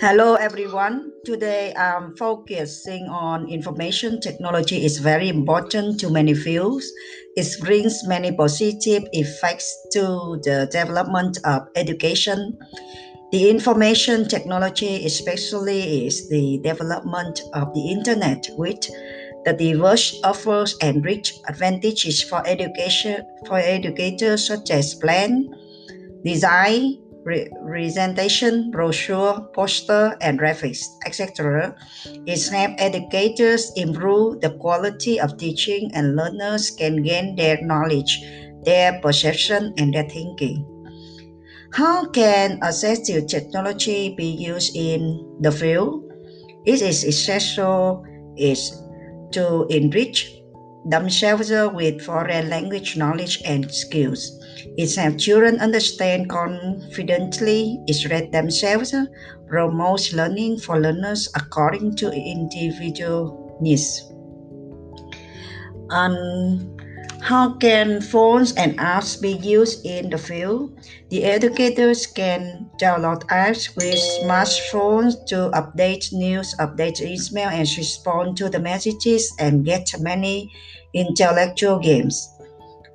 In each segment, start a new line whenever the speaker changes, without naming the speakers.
Hello everyone. Today I'm focusing on information technology is very important to many fields. It brings many positive effects to the development of education. The information technology especially is the development of the internet which the diverse offers and rich advantages for education for educators such as plan, design, presentation, brochure, poster, and graphics, etc. It helps educators improve the quality of teaching and learners can gain their knowledge, their perception, and their thinking. How can assistive technology be used in the field? It is essential is to enrich themselves with foreign language knowledge and skills. It helps children understand confidently, express themselves, promotes learning for learners according to individual needs. And how can phones and apps be used in the field? The educators can download apps with smartphones to update news, update email, and respond to the messages and get many intellectual games.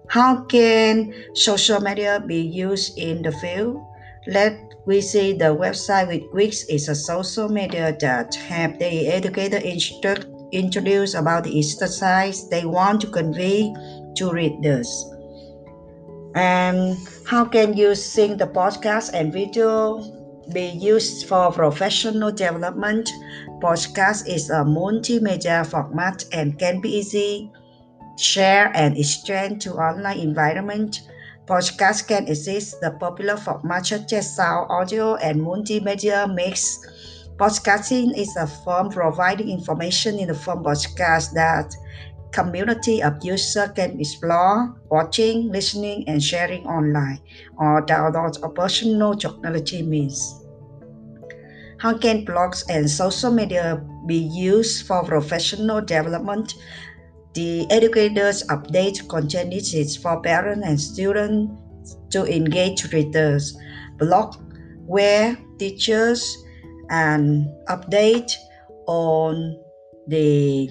How can social media be used in the field? Let we see the website with Wix is a social media that have the educator instruct, introduce about the exercise they want to convey to readers. And how can you sing the podcast and video be used for professional development? Podcast is a multimedia format and can be easy share and exchange to online environment. Podcast can assist the popular format such as sound, audio, and multimedia mix. Podcasting is a form providing information in the form podcast that community of users can explore, watching, listening, and sharing online or download a personal technology means. How can blogs and social media be used for professional development? The educators update content needs for parents and students to engage readers. Blog where teachers and update on the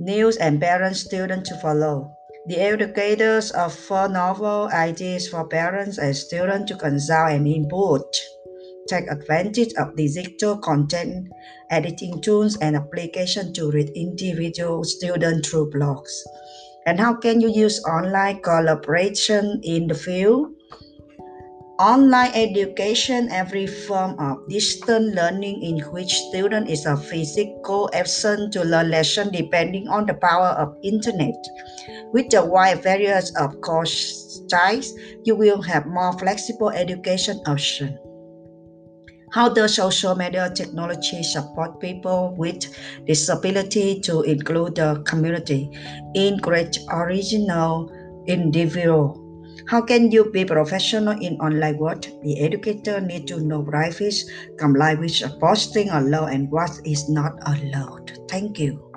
news and parents students to follow. The educators offer novel ideas for parents and students to consult and input take advantage of digital content editing tools and applications to reach individual students through blogs. And how can you use online collaboration in the field? Online education, every form of distance learning in which student is a physical absent to learn lesson depending on the power of internet. With a wide variety of course types, you will have more flexible education options. How does social media technology support people with disability to include the community in great original individual? How can you be professional in online world? The educator need to know right comply with posting allowed and what is not allowed. Thank you.